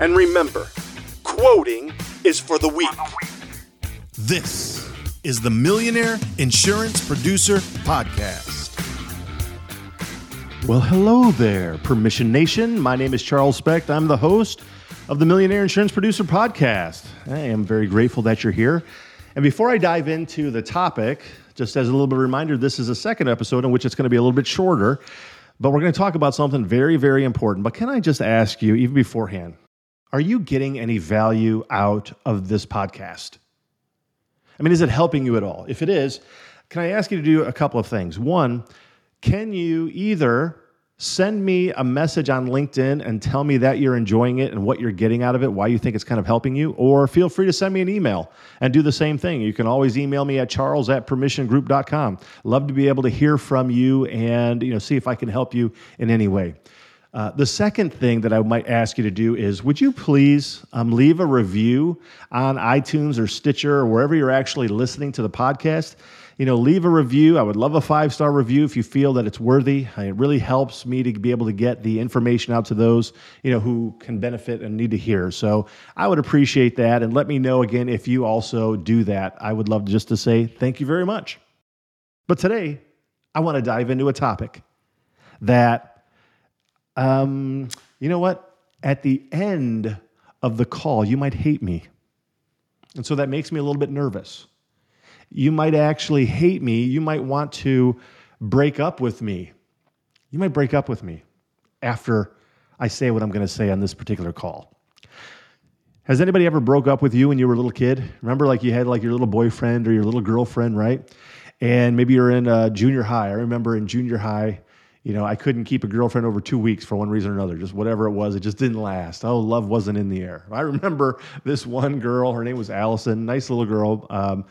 And remember, quoting is for the weak. This is the Millionaire Insurance Producer Podcast. Well, hello there, Permission Nation. My name is Charles Specht. I'm the host of the Millionaire Insurance Producer Podcast. I am very grateful that you're here. And before I dive into the topic, just as a little bit of a reminder, this is a second episode in which it's going to be a little bit shorter, but we're going to talk about something very, very important. But can I just ask you, even beforehand, are you getting any value out of this podcast? I mean, is it helping you at all? If it is, can I ask you to do a couple of things? One, can you either send me a message on LinkedIn and tell me that you're enjoying it and what you're getting out of it, why you think it's kind of helping you, or feel free to send me an email and do the same thing. You can always email me at charles at permissiongroup.com. Love to be able to hear from you and you know see if I can help you in any way. Uh, the second thing that I might ask you to do is would you please um, leave a review on iTunes or Stitcher or wherever you're actually listening to the podcast? You know, leave a review. I would love a five star review if you feel that it's worthy. It really helps me to be able to get the information out to those, you know, who can benefit and need to hear. So I would appreciate that. And let me know again if you also do that. I would love just to say thank you very much. But today, I want to dive into a topic that um, you know what? At the end of the call, you might hate me. And so that makes me a little bit nervous. You might actually hate me. You might want to break up with me. You might break up with me after I say what I'm going to say on this particular call. Has anybody ever broke up with you when you were a little kid? Remember, like you had like your little boyfriend or your little girlfriend, right? And maybe you're in uh, junior high. I remember in junior high, you know, I couldn't keep a girlfriend over two weeks for one reason or another. Just whatever it was, it just didn't last. Oh, love wasn't in the air. I remember this one girl. Her name was Allison. Nice little girl. Um,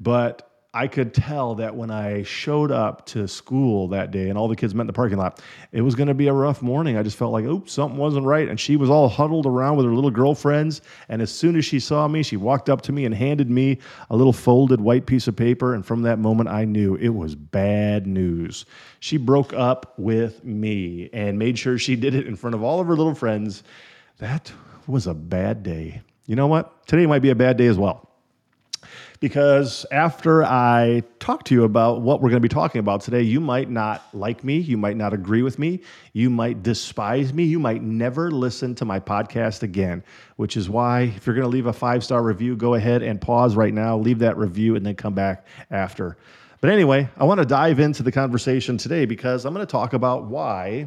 but I could tell that when I showed up to school that day and all the kids met in the parking lot, it was going to be a rough morning. I just felt like, oops, something wasn't right. And she was all huddled around with her little girlfriends. And as soon as she saw me, she walked up to me and handed me a little folded white piece of paper. And from that moment, I knew it was bad news. She broke up with me and made sure she did it in front of all of her little friends. That was a bad day. You know what? Today might be a bad day as well because after I talk to you about what we're going to be talking about today, you might not like me, you might not agree with me, you might despise me, you might never listen to my podcast again, which is why if you're going to leave a five star review, go ahead and pause right now, leave that review, and then come back after. But anyway, I want to dive into the conversation today because I'm going to talk about why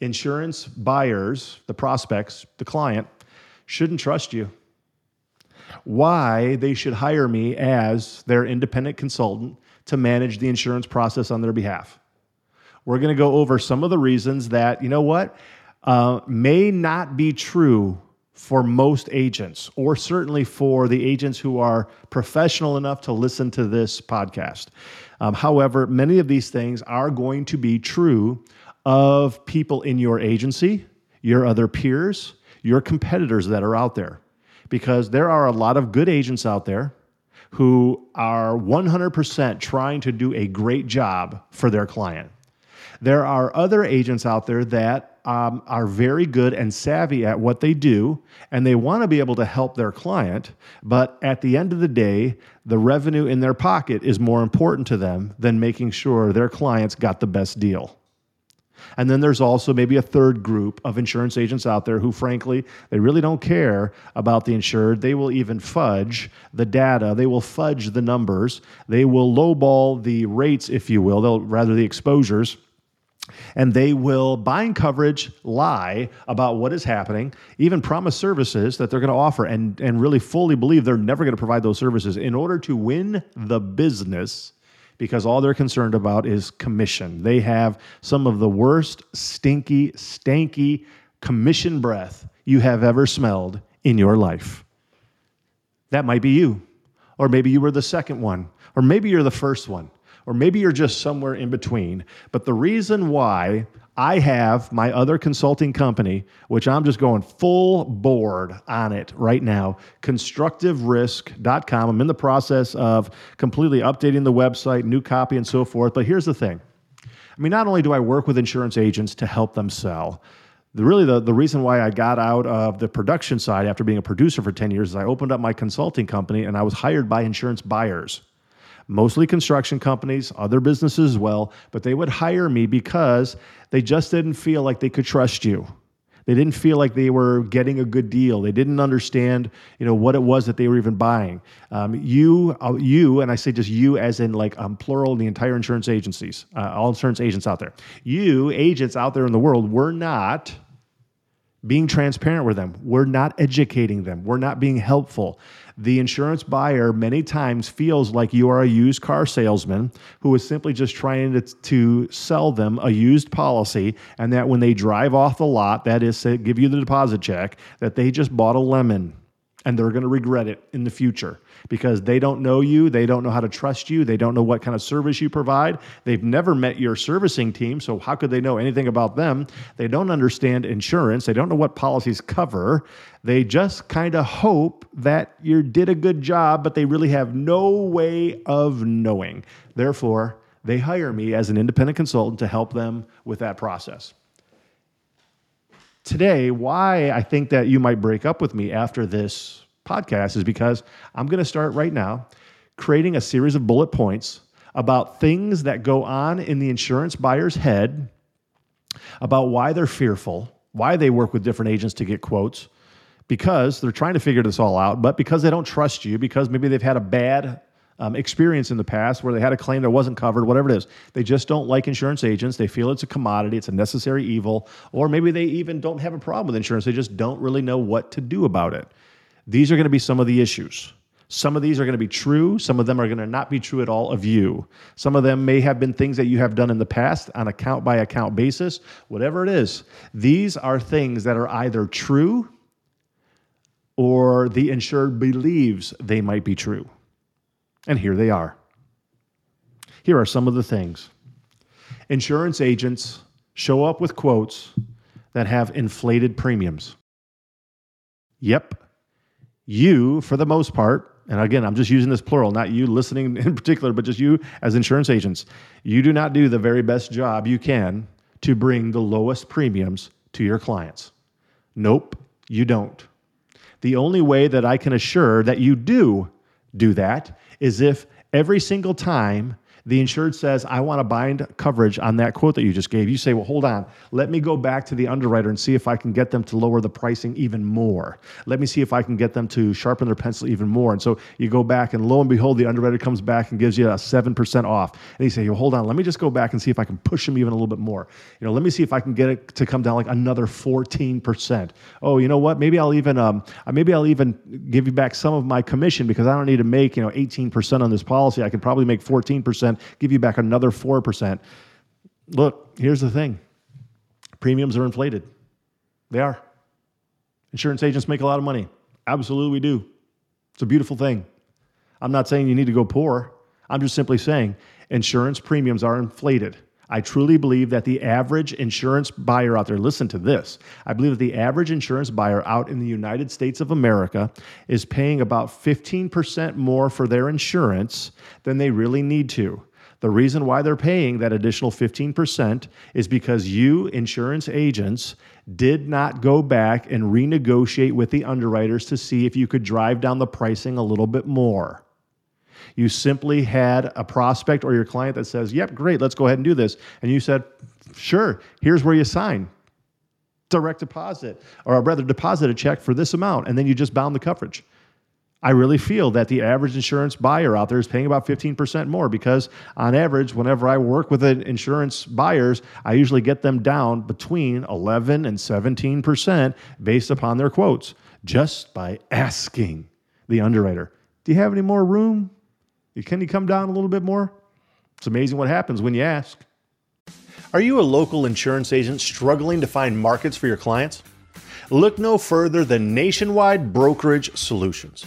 insurance buyers, the prospects, the client, shouldn't trust you why they should hire me as their independent consultant to manage the insurance process on their behalf. We're going to go over some of the reasons that, you know what, uh, may not be true for most agents, or certainly for the agents who are professional enough to listen to this podcast. Um, however, many of these things are going to be true of people in your agency, your other peers, your competitors that are out there because there are a lot of good agents out there who are 100% trying to do a great job for their client. There are other agents out there that um, are very good and savvy at what they do, and they want to be able to help their client. But at the end of the day, the revenue in their pocket is more important to them than making sure their clients got the best deal. And then there's also maybe a third group of insurance agents out there who, frankly, they really don't care about the insured. They will even fudge the data, they will fudge the numbers, they will lowball the rates, if you will, they'll rather the exposures. And they will bind coverage, lie about what is happening, even promise services that they're going to offer, and, and really fully believe they're never going to provide those services in order to win the business because all they're concerned about is commission. They have some of the worst, stinky, stanky commission breath you have ever smelled in your life. That might be you, or maybe you were the second one, or maybe you're the first one or maybe you're just somewhere in between. But the reason why I have my other consulting company, which I'm just going full board on it right now, constructiverisk.com. I'm in the process of completely updating the website, new copy, and so forth. But here's the thing I mean, not only do I work with insurance agents to help them sell, really the, the reason why I got out of the production side after being a producer for 10 years is I opened up my consulting company and I was hired by insurance buyers mostly construction companies, other businesses as well, but they would hire me because they just didn't feel like they could trust you. They didn't feel like they were getting a good deal. They didn't understand, you know, what it was that they were even buying. Um, you, uh, you, and I say just you, as in like um, plural, the entire insurance agencies, uh, all insurance agents out there. You agents out there in the world were not being transparent with them. We're not educating them. We're not being helpful. The insurance buyer many times feels like you are a used car salesman who is simply just trying to, to sell them a used policy, and that when they drive off the lot, that is, to give you the deposit check, that they just bought a lemon and they're going to regret it in the future because they don't know you, they don't know how to trust you, they don't know what kind of service you provide. They've never met your servicing team, so how could they know anything about them? They don't understand insurance, they don't know what policies cover. They just kind of hope that you did a good job, but they really have no way of knowing. Therefore, they hire me as an independent consultant to help them with that process today, why I think that you might break up with me after this podcast is because I'm going to start right now creating a series of bullet points about things that go on in the insurance buyer's head, about why they're fearful, why they work with different agents to get quotes, because they're trying to figure this all out, but because they don't trust you, because maybe they've had a bad um, experience in the past where they had a claim that wasn't covered, whatever it is. They just don't like insurance agents. They feel it's a commodity, it's a necessary evil, or maybe they even don't have a problem with insurance. They just don't really know what to do about it. These are going to be some of the issues. Some of these are going to be true. Some of them are going to not be true at all of you. Some of them may have been things that you have done in the past on account by account basis, whatever it is. These are things that are either true or the insured believes they might be true. And here they are. Here are some of the things insurance agents show up with quotes that have inflated premiums. Yep. You, for the most part, and again, I'm just using this plural, not you listening in particular, but just you as insurance agents, you do not do the very best job you can to bring the lowest premiums to your clients. Nope, you don't. The only way that I can assure that you do do that is if every single time the insured says, I want to bind coverage on that quote that you just gave. You say, Well, hold on. Let me go back to the underwriter and see if I can get them to lower the pricing even more. Let me see if I can get them to sharpen their pencil even more. And so you go back, and lo and behold, the underwriter comes back and gives you a 7% off. And you say, well, Hold on. Let me just go back and see if I can push them even a little bit more. You know, let me see if I can get it to come down like another 14%. Oh, you know what? Maybe I'll even, um, maybe I'll even give you back some of my commission because I don't need to make, you know, 18% on this policy. I can probably make 14% give you back another 4%. Look, here's the thing premiums are inflated. They are. Insurance agents make a lot of money. Absolutely, we do. It's a beautiful thing. I'm not saying you need to go poor. I'm just simply saying insurance premiums are inflated. I truly believe that the average insurance buyer out there, listen to this. I believe that the average insurance buyer out in the United States of America is paying about 15% more for their insurance than they really need to. The reason why they're paying that additional 15% is because you, insurance agents, did not go back and renegotiate with the underwriters to see if you could drive down the pricing a little bit more. You simply had a prospect or your client that says, Yep, great, let's go ahead and do this. And you said, Sure, here's where you sign direct deposit, or I'd rather deposit a check for this amount, and then you just bound the coverage. I really feel that the average insurance buyer out there is paying about 15% more because, on average, whenever I work with insurance buyers, I usually get them down between 11 and 17% based upon their quotes just by asking the underwriter, Do you have any more room? Can you come down a little bit more? It's amazing what happens when you ask. Are you a local insurance agent struggling to find markets for your clients? Look no further than Nationwide Brokerage Solutions.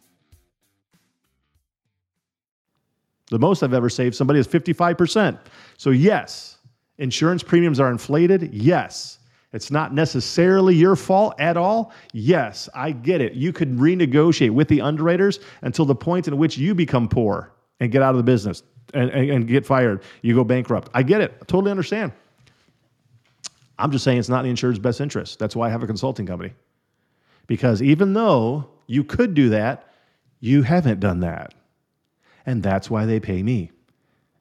The most I've ever saved somebody is 55%. So, yes, insurance premiums are inflated. Yes. It's not necessarily your fault at all. Yes, I get it. You could renegotiate with the underwriters until the point in which you become poor and get out of the business and, and, and get fired. You go bankrupt. I get it. I totally understand. I'm just saying it's not in the insured's best interest. That's why I have a consulting company. Because even though you could do that, you haven't done that and that's why they pay me.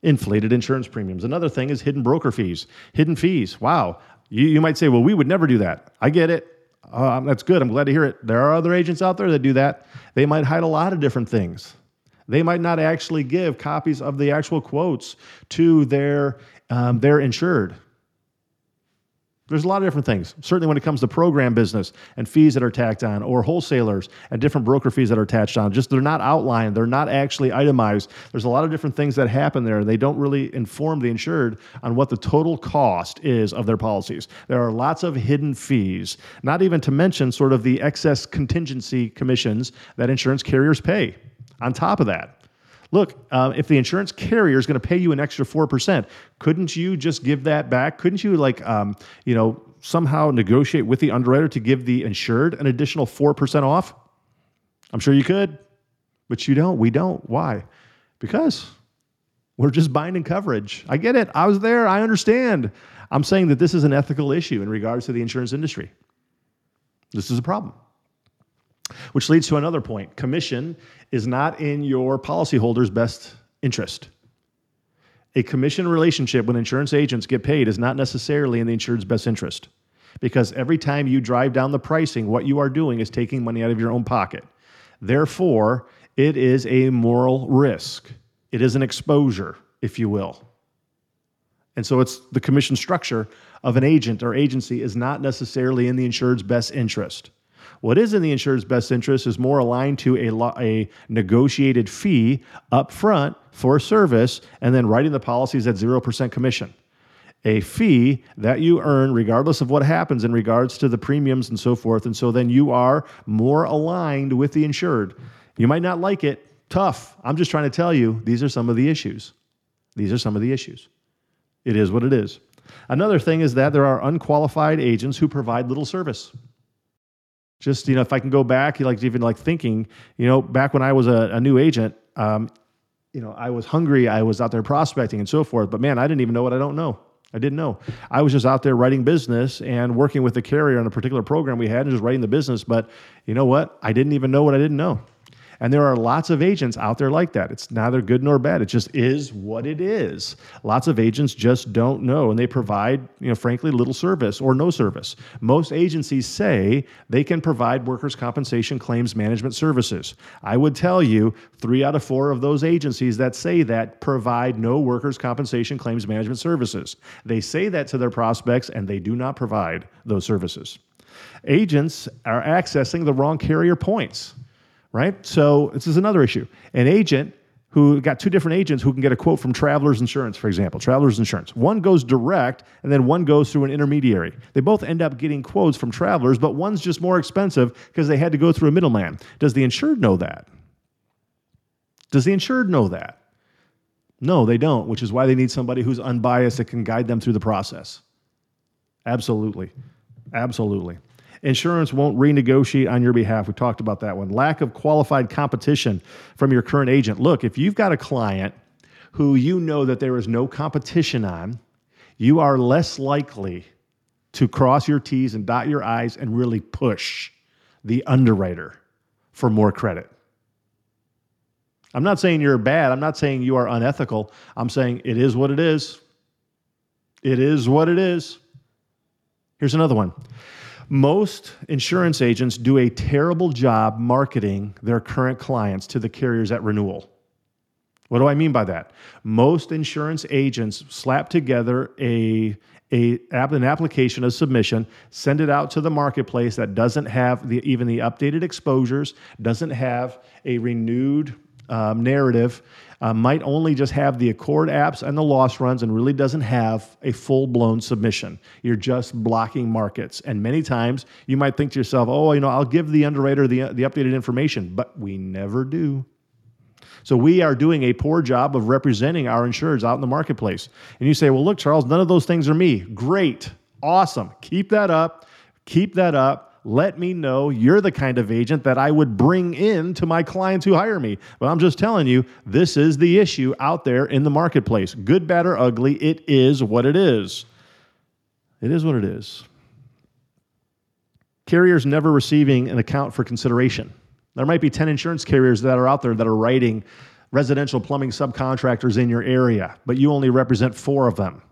Inflated insurance premiums. Another thing is hidden broker fees, hidden fees. Wow. You, you might say, well, we would never do that. I get it. Uh, that's good. I'm glad to hear it. There are other agents out there that do that. They might hide a lot of different things. They might not actually give copies of the actual quotes to their, um, their insured. There's a lot of different things. Certainly, when it comes to program business and fees that are tacked on, or wholesalers and different broker fees that are attached on, just they're not outlined. They're not actually itemized. There's a lot of different things that happen there. and They don't really inform the insured on what the total cost is of their policies. There are lots of hidden fees, not even to mention sort of the excess contingency commissions that insurance carriers pay on top of that look, uh, if the insurance carrier is going to pay you an extra 4%, couldn't you just give that back? Couldn't you, like, um, you know, somehow negotiate with the underwriter to give the insured an additional 4% off? I'm sure you could, but you don't. We don't. Why? Because we're just binding coverage. I get it. I was there. I understand. I'm saying that this is an ethical issue in regards to the insurance industry. This is a problem. Which leads to another point commission is not in your policyholder's best interest. A commission relationship when insurance agents get paid is not necessarily in the insured's best interest because every time you drive down the pricing, what you are doing is taking money out of your own pocket. Therefore, it is a moral risk. It is an exposure, if you will. And so it's the commission structure of an agent or agency is not necessarily in the insured's best interest. What is in the insured's best interest is more aligned to a, lo- a negotiated fee up front for service and then writing the policies at 0% commission. A fee that you earn regardless of what happens in regards to the premiums and so forth. And so then you are more aligned with the insured. You might not like it. Tough. I'm just trying to tell you these are some of the issues. These are some of the issues. It is what it is. Another thing is that there are unqualified agents who provide little service just you know if i can go back like even like thinking you know back when i was a, a new agent um, you know i was hungry i was out there prospecting and so forth but man i didn't even know what i don't know. I didn't know. I was just out there writing business and working with the carrier on a particular program we had and just writing the business but you know what? I didn't even know what i didn't know and there are lots of agents out there like that. It's neither good nor bad. It just is what it is. Lots of agents just don't know and they provide, you know, frankly, little service or no service. Most agencies say they can provide workers' compensation claims management services. I would tell you three out of four of those agencies that say that provide no workers' compensation claims management services. They say that to their prospects and they do not provide those services. Agents are accessing the wrong carrier points right? So this is another issue. An agent who got two different agents who can get a quote from Travelers Insurance, for example, Travelers Insurance. One goes direct and then one goes through an intermediary. They both end up getting quotes from Travelers, but one's just more expensive because they had to go through a middleman. Does the insured know that? Does the insured know that? No, they don't, which is why they need somebody who's unbiased that can guide them through the process. Absolutely. Absolutely. Insurance won't renegotiate on your behalf. We talked about that one. Lack of qualified competition from your current agent. Look, if you've got a client who you know that there is no competition on, you are less likely to cross your T's and dot your I's and really push the underwriter for more credit. I'm not saying you're bad. I'm not saying you are unethical. I'm saying it is what it is. It is what it is. Here's another one. Most insurance agents do a terrible job marketing their current clients to the carriers at renewal. What do I mean by that? Most insurance agents slap together a, a an application, a submission, send it out to the marketplace that doesn't have the, even the updated exposures, doesn't have a renewed um, narrative uh, might only just have the ACORD apps and the loss runs and really doesn't have a full blown submission. You're just blocking markets. And many times you might think to yourself, oh, you know, I'll give the underwriter the, the updated information, but we never do. So we are doing a poor job of representing our insurers out in the marketplace. And you say, well, look, Charles, none of those things are me. Great. Awesome. Keep that up. Keep that up let me know you're the kind of agent that I would bring in to my clients who hire me. But I'm just telling you, this is the issue out there in the marketplace. Good, bad, or ugly, it is what it is. It is what it is. Carriers never receiving an account for consideration. There might be 10 insurance carriers that are out there that are writing residential plumbing subcontractors in your area, but you only represent four of them.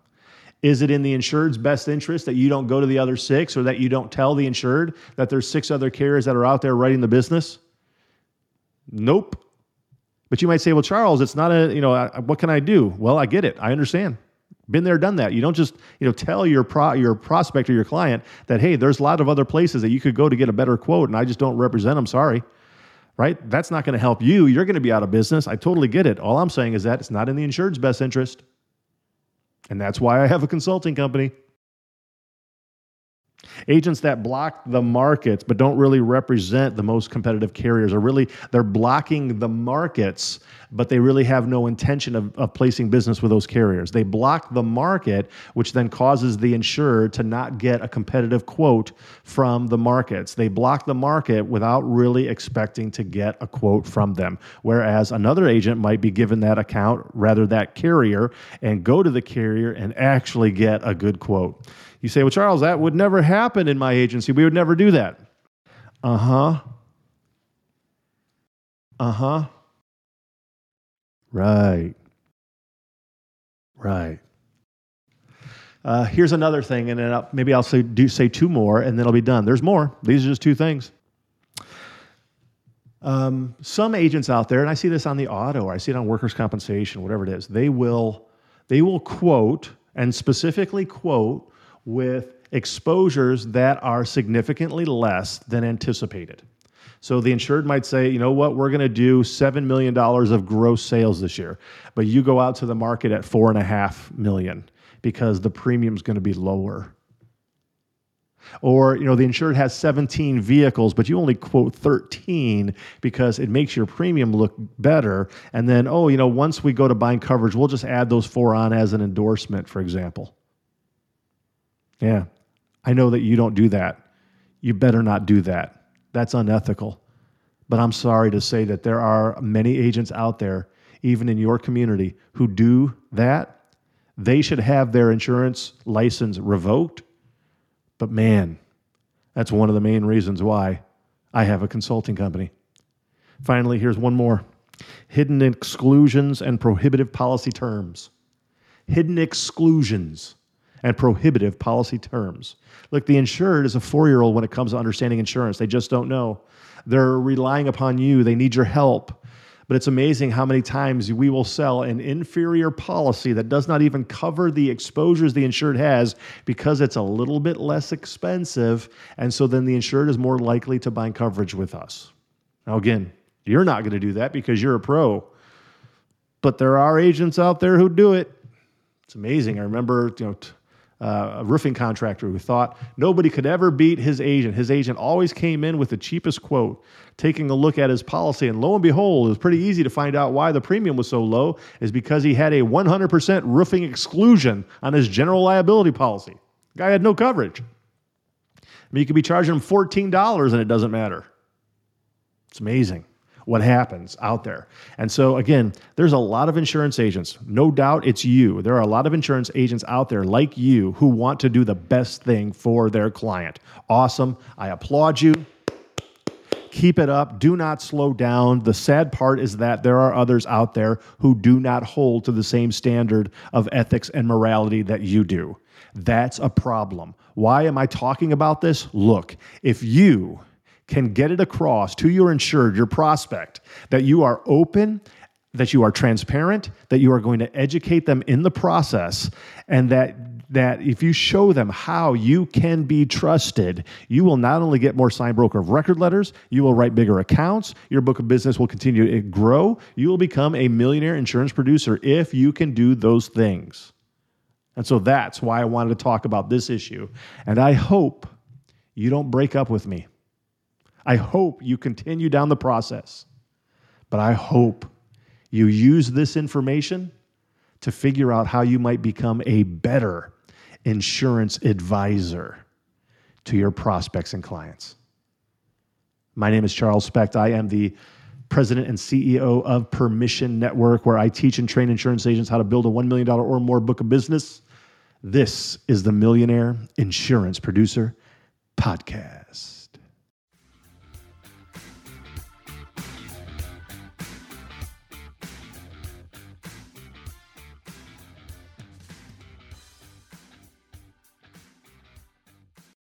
Is it in the insured's best interest that you don't go to the other six or that you don't tell the insured that there's six other carriers that are out there writing the business? Nope. But you might say, well, Charles, it's not a, you know, what can I do? Well, I get it. I understand. Been there, done that. You don't just, you know, tell your pro, your prospect or your client that, hey, there's a lot of other places that you could go to get a better quote, and I just don't represent them. Sorry. Right? That's not going to help you. You're going to be out of business. I totally get it. All I'm saying is that it's not in the insured's best interest. And that's why I have a consulting company. Agents that block the markets but don't really represent the most competitive carriers are really they're blocking the markets but they really have no intention of, of placing business with those carriers. They block the market, which then causes the insurer to not get a competitive quote from the markets. They block the market without really expecting to get a quote from them. Whereas another agent might be given that account, rather that carrier, and go to the carrier and actually get a good quote. You say, well, Charles, that would never happen in my agency. We would never do that. Uh huh. Uh huh. Right. Right. Uh, here's another thing, and then I'll, maybe I'll say, do, say two more, and then I'll be done. There's more. These are just two things. Um, some agents out there, and I see this on the auto, or I see it on workers' compensation, whatever it is, they will they will quote and specifically quote with exposures that are significantly less than anticipated. So the insured might say, you know what, we're going to do $7 million of gross sales this year, but you go out to the market at four and a half million because the premium is going to be lower. Or, you know, the insured has 17 vehicles, but you only quote 13 because it makes your premium look better. And then, oh, you know, once we go to buying coverage, we'll just add those four on as an endorsement, for example. Yeah, I know that you don't do that. You better not do that. That's unethical. But I'm sorry to say that there are many agents out there, even in your community, who do that. They should have their insurance license revoked. But man, that's one of the main reasons why I have a consulting company. Finally, here's one more hidden exclusions and prohibitive policy terms. Hidden exclusions and prohibitive policy terms. Look, the insured is a four year old when it comes to understanding insurance. They just don't know. They're relying upon you, they need your help. But it's amazing how many times we will sell an inferior policy that does not even cover the exposures the insured has because it's a little bit less expensive. And so then the insured is more likely to buy coverage with us. Now, again, you're not going to do that because you're a pro. But there are agents out there who do it. It's amazing. I remember, you know, uh, a roofing contractor who thought nobody could ever beat his agent. His agent always came in with the cheapest quote. Taking a look at his policy, and lo and behold, it was pretty easy to find out why the premium was so low, is because he had a 100% roofing exclusion on his general liability policy. Guy had no coverage. I mean, you could be charging him $14 and it doesn't matter. It's amazing what happens out there. And so, again, there's a lot of insurance agents. No doubt it's you. There are a lot of insurance agents out there like you who want to do the best thing for their client. Awesome. I applaud you. Keep it up. Do not slow down. The sad part is that there are others out there who do not hold to the same standard of ethics and morality that you do. That's a problem. Why am I talking about this? Look, if you can get it across to your insured, your prospect, that you are open, that you are transparent, that you are going to educate them in the process, and that that if you show them how you can be trusted, you will not only get more signed broker of record letters, you will write bigger accounts, your book of business will continue to grow, you will become a millionaire insurance producer if you can do those things. And so that's why I wanted to talk about this issue. And I hope you don't break up with me. I hope you continue down the process, but I hope you use this information to figure out how you might become a better insurance advisor to your prospects and clients. My name is Charles Specht. I am the president and CEO of Permission Network, where I teach and train insurance agents how to build a $1 million or more book of business. This is the Millionaire Insurance Producer Podcast.